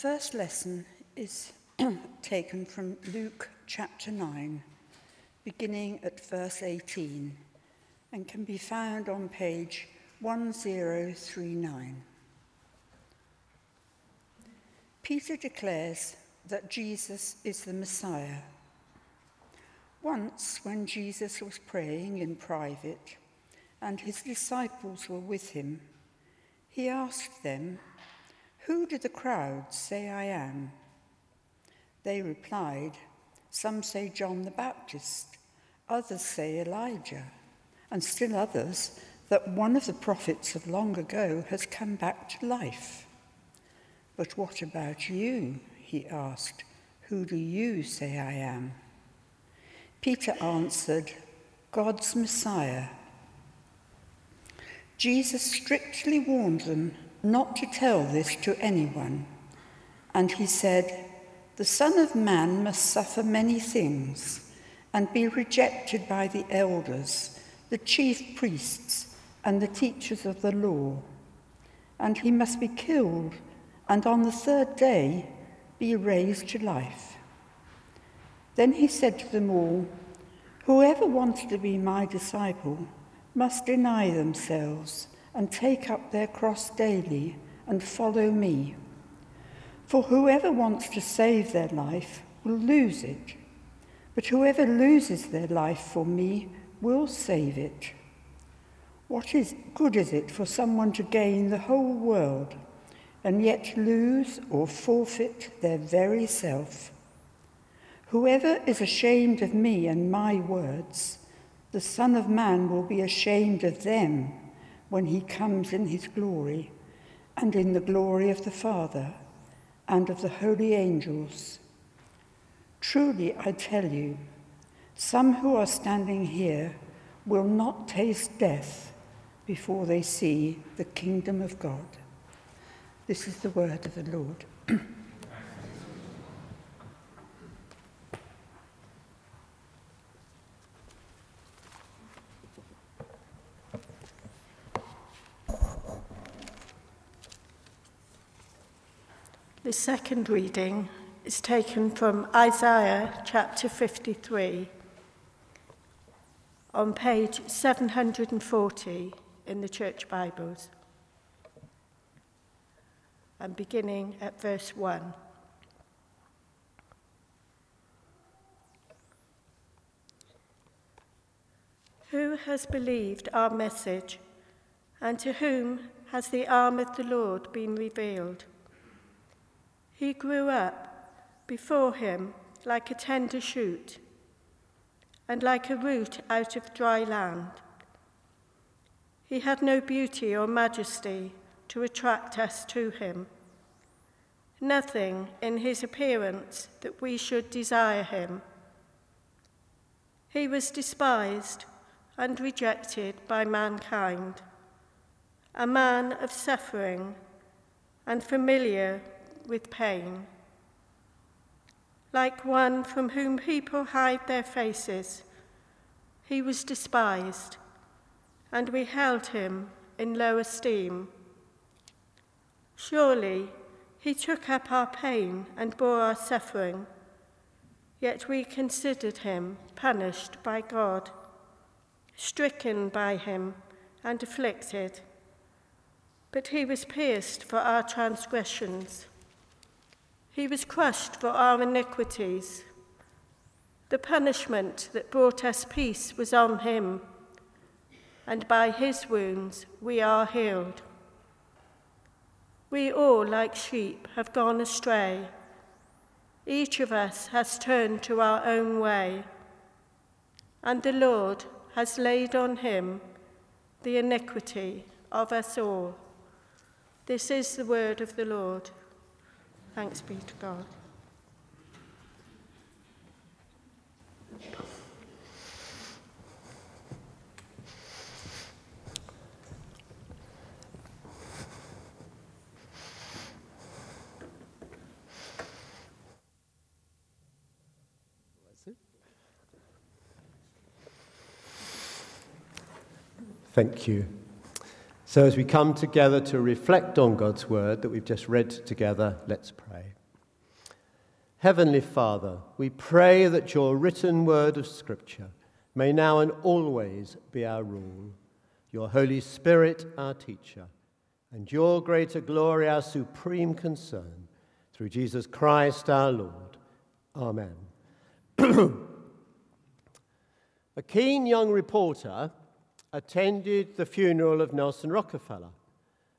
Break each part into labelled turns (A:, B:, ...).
A: first lesson is taken from Luke chapter 9, beginning at verse 18, and can be found on page 1039. Peter declares that Jesus is the Messiah. Once, when Jesus was praying in private and his disciples were with him, he asked them, Who do the crowd say I am? They replied, Some say John the Baptist, others say Elijah, and still others that one of the prophets of long ago has come back to life. But what about you? He asked. Who do you say I am? Peter answered, God's Messiah. Jesus strictly warned them not to tell this to anyone. And he said, The Son of Man must suffer many things and be rejected by the elders, the chief priests, and the teachers of the law. And he must be killed and on the third day be raised to life. Then he said to them all, Whoever wants to be my disciple must deny themselves and take up their cross daily and follow me. For whoever wants to save their life will lose it, but whoever loses their life for me will save it. What is good is it for someone to gain the whole world and yet lose or forfeit their very self? Whoever is ashamed of me and my words, the Son of Man will be ashamed of them when he comes in his glory and in the glory of the Father and of the holy angels. Truly, I tell you, some who are standing here will not taste death before they see the kingdom of God. This is the word of the Lord.
B: second reading is taken from Isaiah chapter 53 on page 740 in the Church Bibles and beginning at verse 1. Who has believed our message, and to whom has the arm of the Lord been revealed? He grew up before him like a tender shoot and like a root out of dry land. He had no beauty or majesty to attract us to him, nothing in his appearance that we should desire him. He was despised and rejected by mankind, a man of suffering and familiar with pain. Like one from whom people hide their faces, he was despised, and we held him in low esteem. Surely he took up our pain and bore our suffering, yet we considered him punished by God, stricken by him and afflicted. But he was pierced for our transgressions. He was crushed for our iniquities. The punishment that brought us peace was on him, and by his wounds we are healed. We all, like sheep, have gone astray. Each of us has turned to our own way, and the Lord has laid on him the iniquity of us all. This is the word of the Lord. Thanks be to God.
C: Thank you. So, as we come together to reflect on God's word that we've just read together, let's pray. Heavenly Father, we pray that your written word of Scripture may now and always be our rule, your Holy Spirit our teacher, and your greater glory our supreme concern, through Jesus Christ our Lord. Amen. A keen young reporter attended the funeral of Nelson Rockefeller,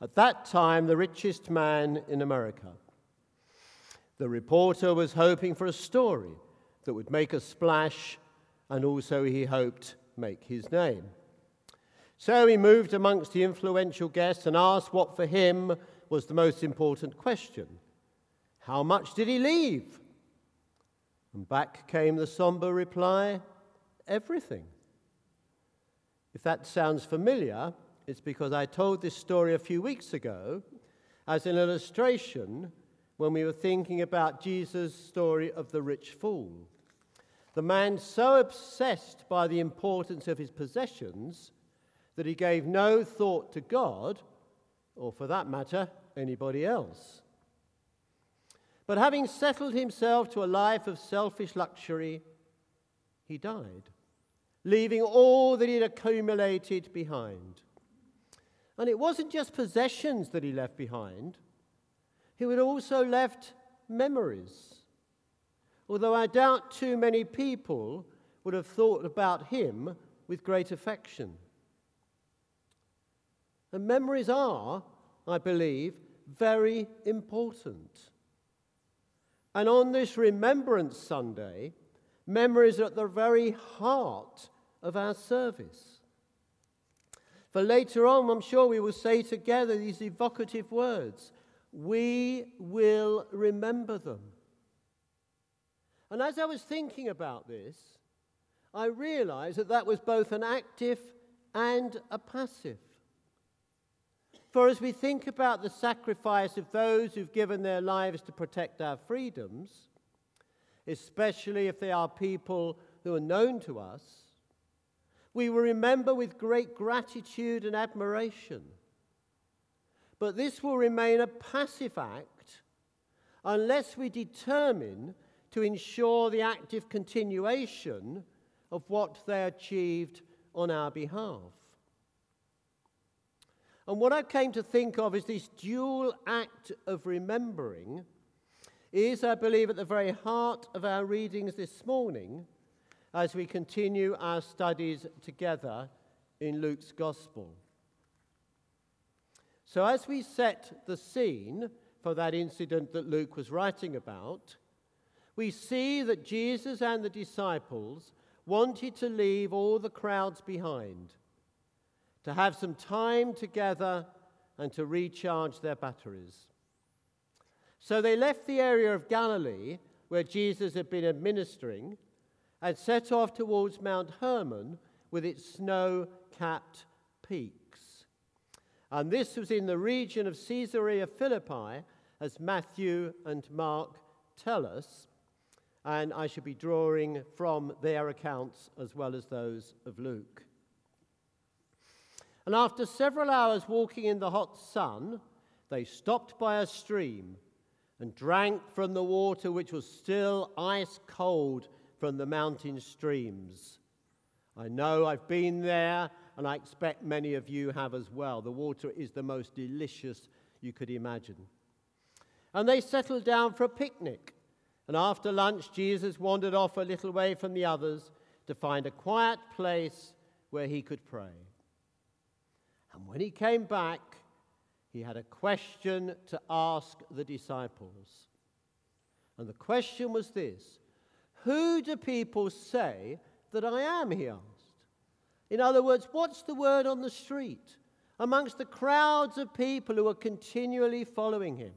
C: at that time the richest man in America. The reporter was hoping for a story that would make a splash and also, he hoped, make his name. So he moved amongst the influential guests and asked what for him was the most important question How much did he leave? And back came the somber reply Everything. If that sounds familiar, it's because I told this story a few weeks ago as an illustration when we were thinking about Jesus' story of the rich fool. The man so obsessed by the importance of his possessions that he gave no thought to God, or for that matter, anybody else. But having settled himself to a life of selfish luxury, he died leaving all that he'd accumulated behind. And it wasn't just possessions that he left behind, he had also left memories. Although I doubt too many people would have thought about him with great affection. And memories are, I believe, very important. And on this Remembrance Sunday, memories are at the very heart of our service. For later on, I'm sure we will say together these evocative words We will remember them. And as I was thinking about this, I realized that that was both an active and a passive. For as we think about the sacrifice of those who've given their lives to protect our freedoms, especially if they are people who are known to us, we will remember with great gratitude and admiration. But this will remain a passive act unless we determine to ensure the active continuation of what they achieved on our behalf. And what I came to think of is this dual act of remembering is, I believe, at the very heart of our readings this morning as we continue our studies together in Luke's Gospel. So, as we set the scene for that incident that Luke was writing about, we see that Jesus and the disciples wanted to leave all the crowds behind, to have some time together and to recharge their batteries. So they left the area of Galilee where Jesus had been administering and set off towards Mount Hermon with its snow capped peaks. And this was in the region of Caesarea Philippi, as Matthew and Mark tell us. And I shall be drawing from their accounts as well as those of Luke. And after several hours walking in the hot sun, they stopped by a stream and drank from the water which was still ice cold from the mountain streams. I know I've been there, and I expect many of you have as well. The water is the most delicious you could imagine. And they settled down for a picnic. And after lunch, Jesus wandered off a little way from the others to find a quiet place where he could pray. And when he came back, he had a question to ask the disciples. And the question was this who do people say that I am? He asked. In other words, what's the word on the street amongst the crowds of people who are continually following him?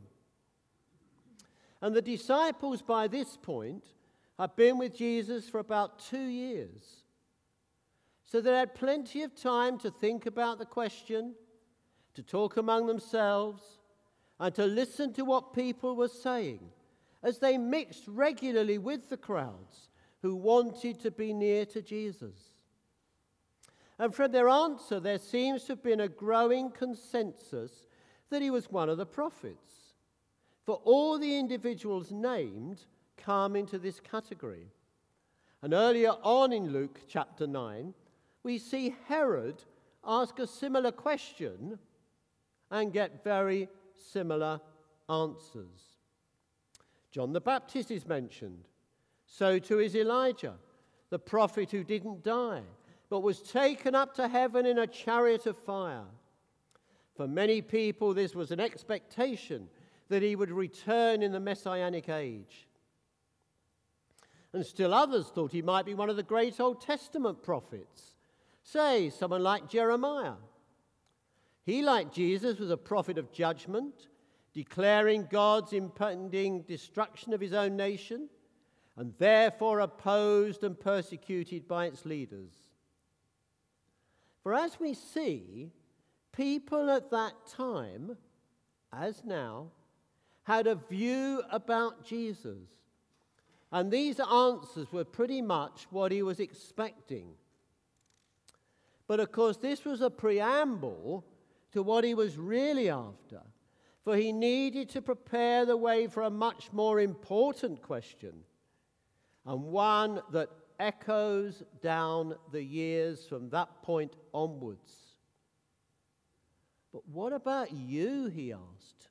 C: And the disciples, by this point, have been with Jesus for about two years. So they had plenty of time to think about the question, to talk among themselves, and to listen to what people were saying as they mixed regularly with the crowds who wanted to be near to Jesus. And from their answer, there seems to have been a growing consensus that he was one of the prophets. For all the individuals named come into this category. And earlier on in Luke chapter 9, we see Herod ask a similar question and get very similar answers. John the Baptist is mentioned. So too is Elijah, the prophet who didn't die, but was taken up to heaven in a chariot of fire. For many people, this was an expectation that he would return in the messianic age. And still others thought he might be one of the great Old Testament prophets, say, someone like Jeremiah. He, like Jesus, was a prophet of judgment, declaring God's impending destruction of his own nation, and therefore opposed and persecuted by its leaders. For as we see, people at that time, as now, had a view about Jesus. And these answers were pretty much what he was expecting. But of course, this was a preamble to what he was really after, for he needed to prepare the way for a much more important question, and one that echoes down the years from that point onwards. But what about you? He asked.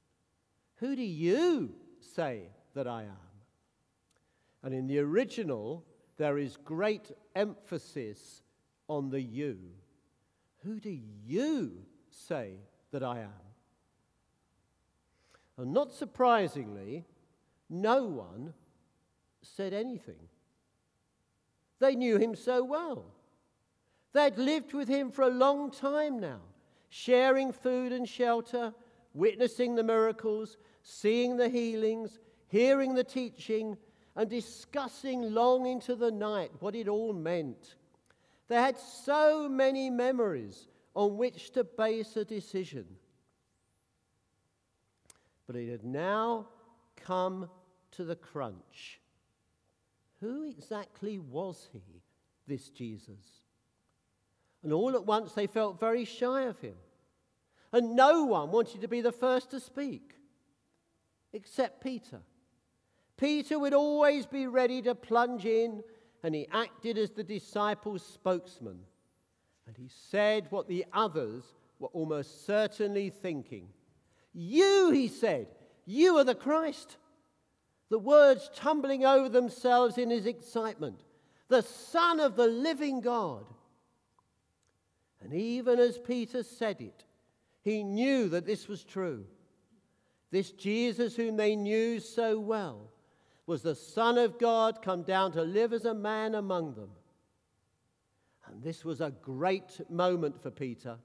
C: Who do you say that I am? And in the original, there is great emphasis on the you. Who do you say that I am? And not surprisingly, no one said anything. They knew him so well. They'd lived with him for a long time now, sharing food and shelter, witnessing the miracles, seeing the healings, hearing the teaching, and discussing long into the night what it all meant. They had so many memories on which to base a decision. But it had now come to the crunch. Who exactly was he, this Jesus? And all at once they felt very shy of him. And no one wanted to be the first to speak except Peter. Peter would always be ready to plunge in, and he acted as the disciples' spokesman. And he said what the others were almost certainly thinking. You, he said, you are the Christ. The words tumbling over themselves in his excitement. The Son of the living God. And even as Peter said it, he knew that this was true. This Jesus, whom they knew so well, was the Son of God come down to live as a man among them. And this was a great moment for Peter,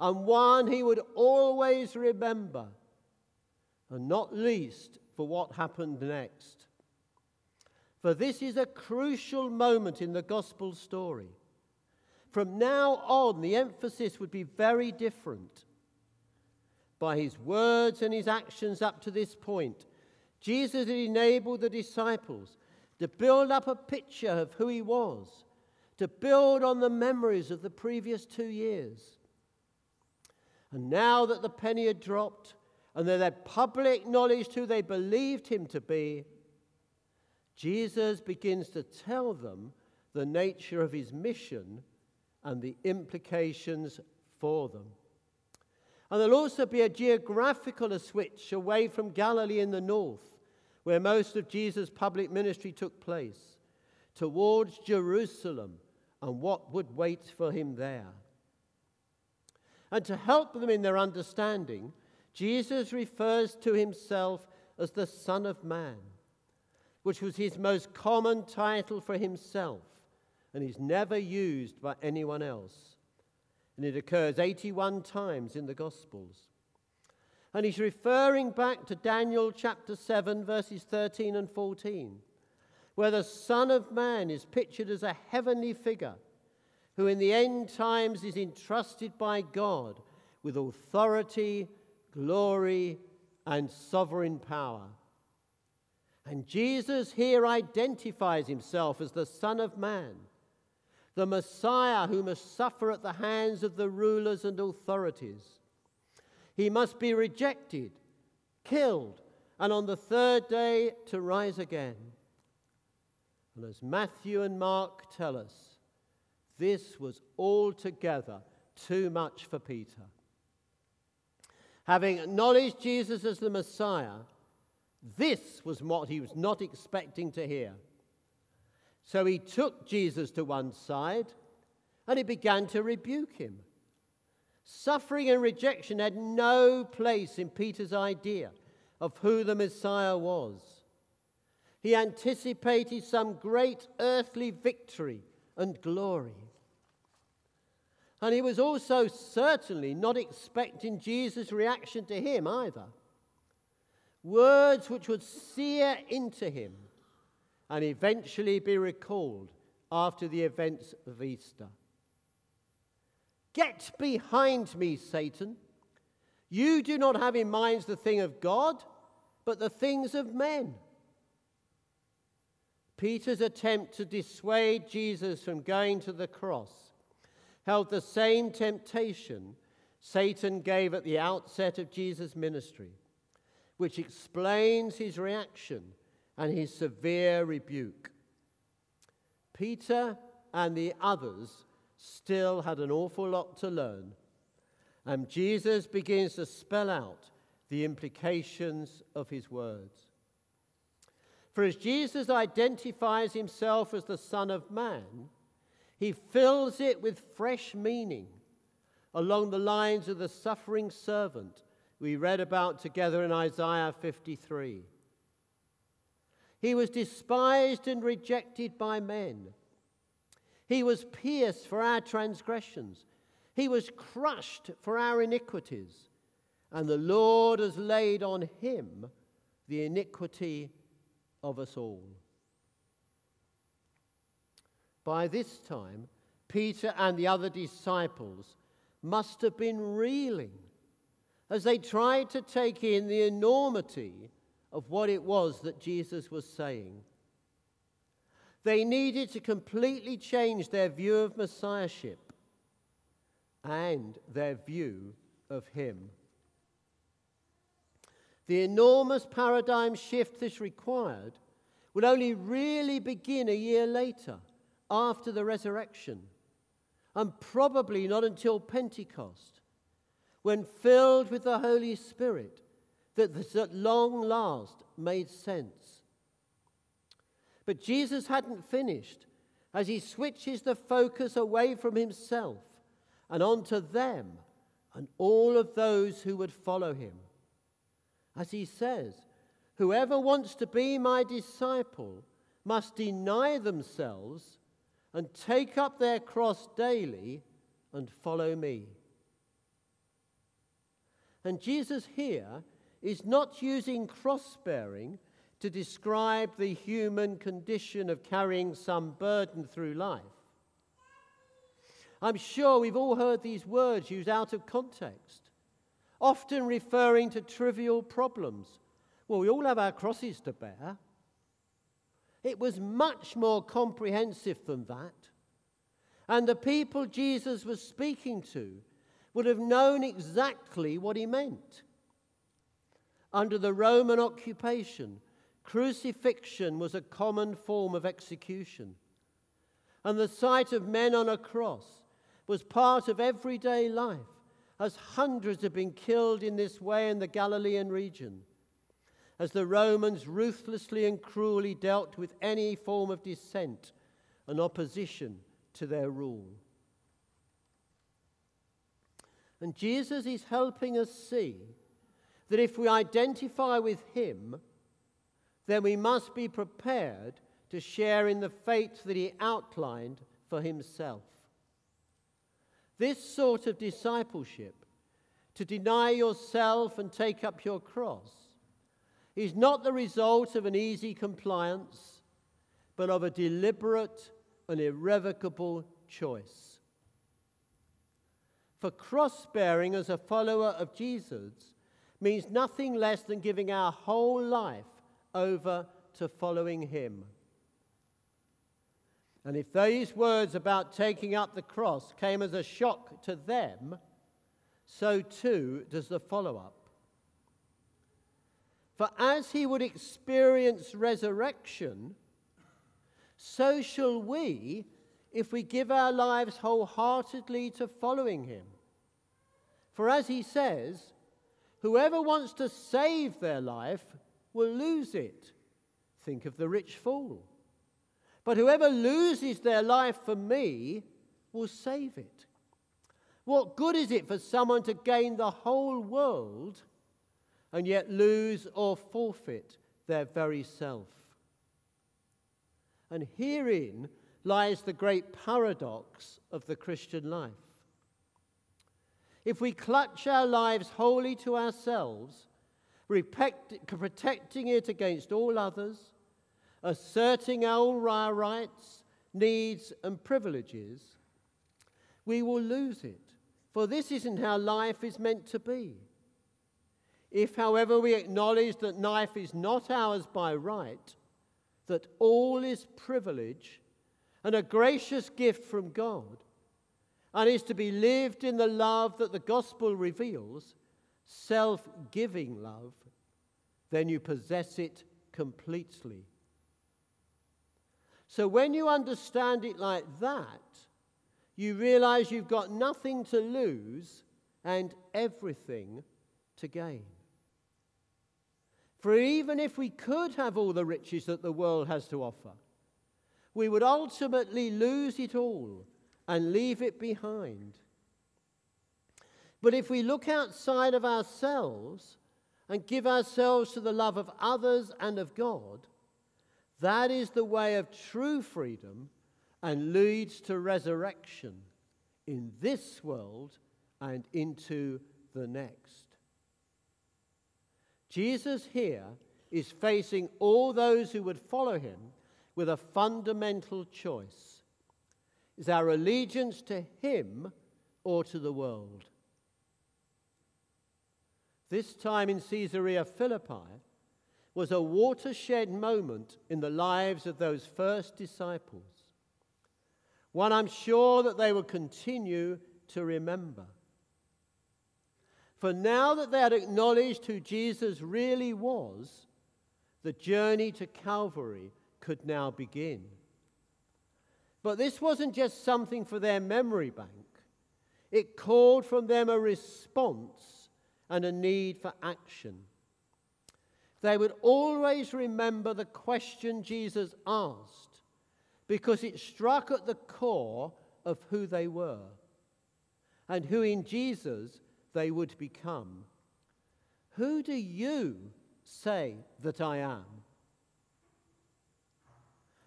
C: and one he would always remember, and not least for what happened next. For this is a crucial moment in the gospel story. From now on, the emphasis would be very different by his words and his actions up to this point, Jesus had enabled the disciples to build up a picture of who he was, to build on the memories of the previous two years. And now that the penny had dropped and they had publicly acknowledged who they believed him to be, Jesus begins to tell them the nature of his mission and the implications for them. And there'll also be a geographical switch away from Galilee in the north, where most of Jesus' public ministry took place, towards Jerusalem and what would wait for him there. And to help them in their understanding, Jesus refers to himself as the Son of Man, which was his most common title for himself and is never used by anyone else and it occurs 81 times in the Gospels. And he's referring back to Daniel chapter 7, verses 13 and 14, where the Son of Man is pictured as a heavenly figure who in the end times is entrusted by God with authority, glory, and sovereign power. And Jesus here identifies himself as the Son of Man the Messiah who must suffer at the hands of the rulers and authorities. He must be rejected, killed, and on the third day to rise again. And as Matthew and Mark tell us, this was altogether too much for Peter. Having acknowledged Jesus as the Messiah, this was what he was not expecting to hear. So he took Jesus to one side and he began to rebuke him. Suffering and rejection had no place in Peter's idea of who the Messiah was. He anticipated some great earthly victory and glory. And he was also certainly not expecting Jesus' reaction to him either. Words which would sear into him and eventually be recalled after the events of Easter. Get behind me, Satan. You do not have in mind the thing of God, but the things of men. Peter's attempt to dissuade Jesus from going to the cross held the same temptation Satan gave at the outset of Jesus' ministry, which explains his reaction and his severe rebuke. Peter and the others still had an awful lot to learn, and Jesus begins to spell out the implications of his words. For as Jesus identifies himself as the Son of Man, he fills it with fresh meaning along the lines of the suffering servant we read about together in Isaiah 53. He was despised and rejected by men. He was pierced for our transgressions. He was crushed for our iniquities. And the Lord has laid on him the iniquity of us all. By this time, Peter and the other disciples must have been reeling as they tried to take in the enormity of what it was that Jesus was saying. They needed to completely change their view of Messiahship and their view of Him. The enormous paradigm shift this required would only really begin a year later, after the resurrection, and probably not until Pentecost, when filled with the Holy Spirit, that this at long last made sense. But Jesus hadn't finished as he switches the focus away from himself and onto them and all of those who would follow him. As he says, Whoever wants to be my disciple must deny themselves and take up their cross daily and follow me. And Jesus here is not using cross bearing to describe the human condition of carrying some burden through life. I'm sure we've all heard these words used out of context, often referring to trivial problems. Well, we all have our crosses to bear. It was much more comprehensive than that. And the people Jesus was speaking to would have known exactly what he meant. Under the Roman occupation, crucifixion was a common form of execution. And the sight of men on a cross was part of everyday life, as hundreds had been killed in this way in the Galilean region, as the Romans ruthlessly and cruelly dealt with any form of dissent and opposition to their rule. And Jesus is helping us see that if we identify with him, then we must be prepared to share in the fate that he outlined for himself. This sort of discipleship, to deny yourself and take up your cross, is not the result of an easy compliance, but of a deliberate and irrevocable choice. For cross bearing as a follower of Jesus means nothing less than giving our whole life over to following Him. And if these words about taking up the cross came as a shock to them, so too does the follow up. For as he would experience resurrection, so shall we if we give our lives wholeheartedly to following him. For as he says, whoever wants to save their life will lose it. Think of the rich fool. But whoever loses their life for me will save it. What good is it for someone to gain the whole world and yet lose or forfeit their very self? And herein lies the great paradox of the Christian life. If we clutch our lives wholly to ourselves, protecting it against all others, asserting our rights, needs, and privileges, we will lose it. For this isn't how life is meant to be. If, however, we acknowledge that life is not ours by right, that all is privilege and a gracious gift from God, and is to be lived in the love that the gospel reveals, self giving love, then you possess it completely. So when you understand it like that, you realize you've got nothing to lose and everything to gain. For even if we could have all the riches that the world has to offer, we would ultimately lose it all and leave it behind. But if we look outside of ourselves and give ourselves to the love of others and of God, that is the way of true freedom and leads to resurrection in this world and into the next. Jesus here is facing all those who would follow him with a fundamental choice is our allegiance to him or to the world. This time in Caesarea Philippi was a watershed moment in the lives of those first disciples. One I'm sure that they will continue to remember. For now that they had acknowledged who Jesus really was, the journey to Calvary could now begin. But this wasn't just something for their memory bank, it called from them a response and a need for action. They would always remember the question Jesus asked because it struck at the core of who they were and who in Jesus they would become. Who do you say that I am?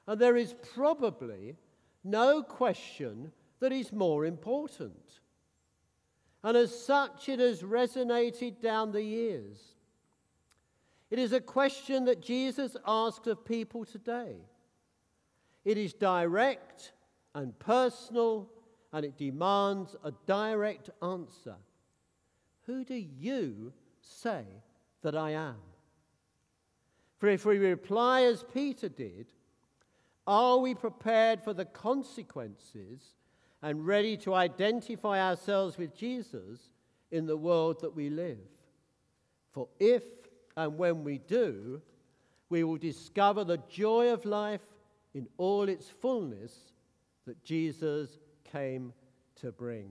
C: And there is probably no question that is more important. And as such, it has resonated down the years. It is a question that Jesus asks of people today. It is direct and personal, and it demands a direct answer. Who do you say that I am? For if we reply as Peter did, are we prepared for the consequences and ready to identify ourselves with Jesus in the world that we live? For if and when we do, we will discover the joy of life in all its fullness that Jesus came to bring.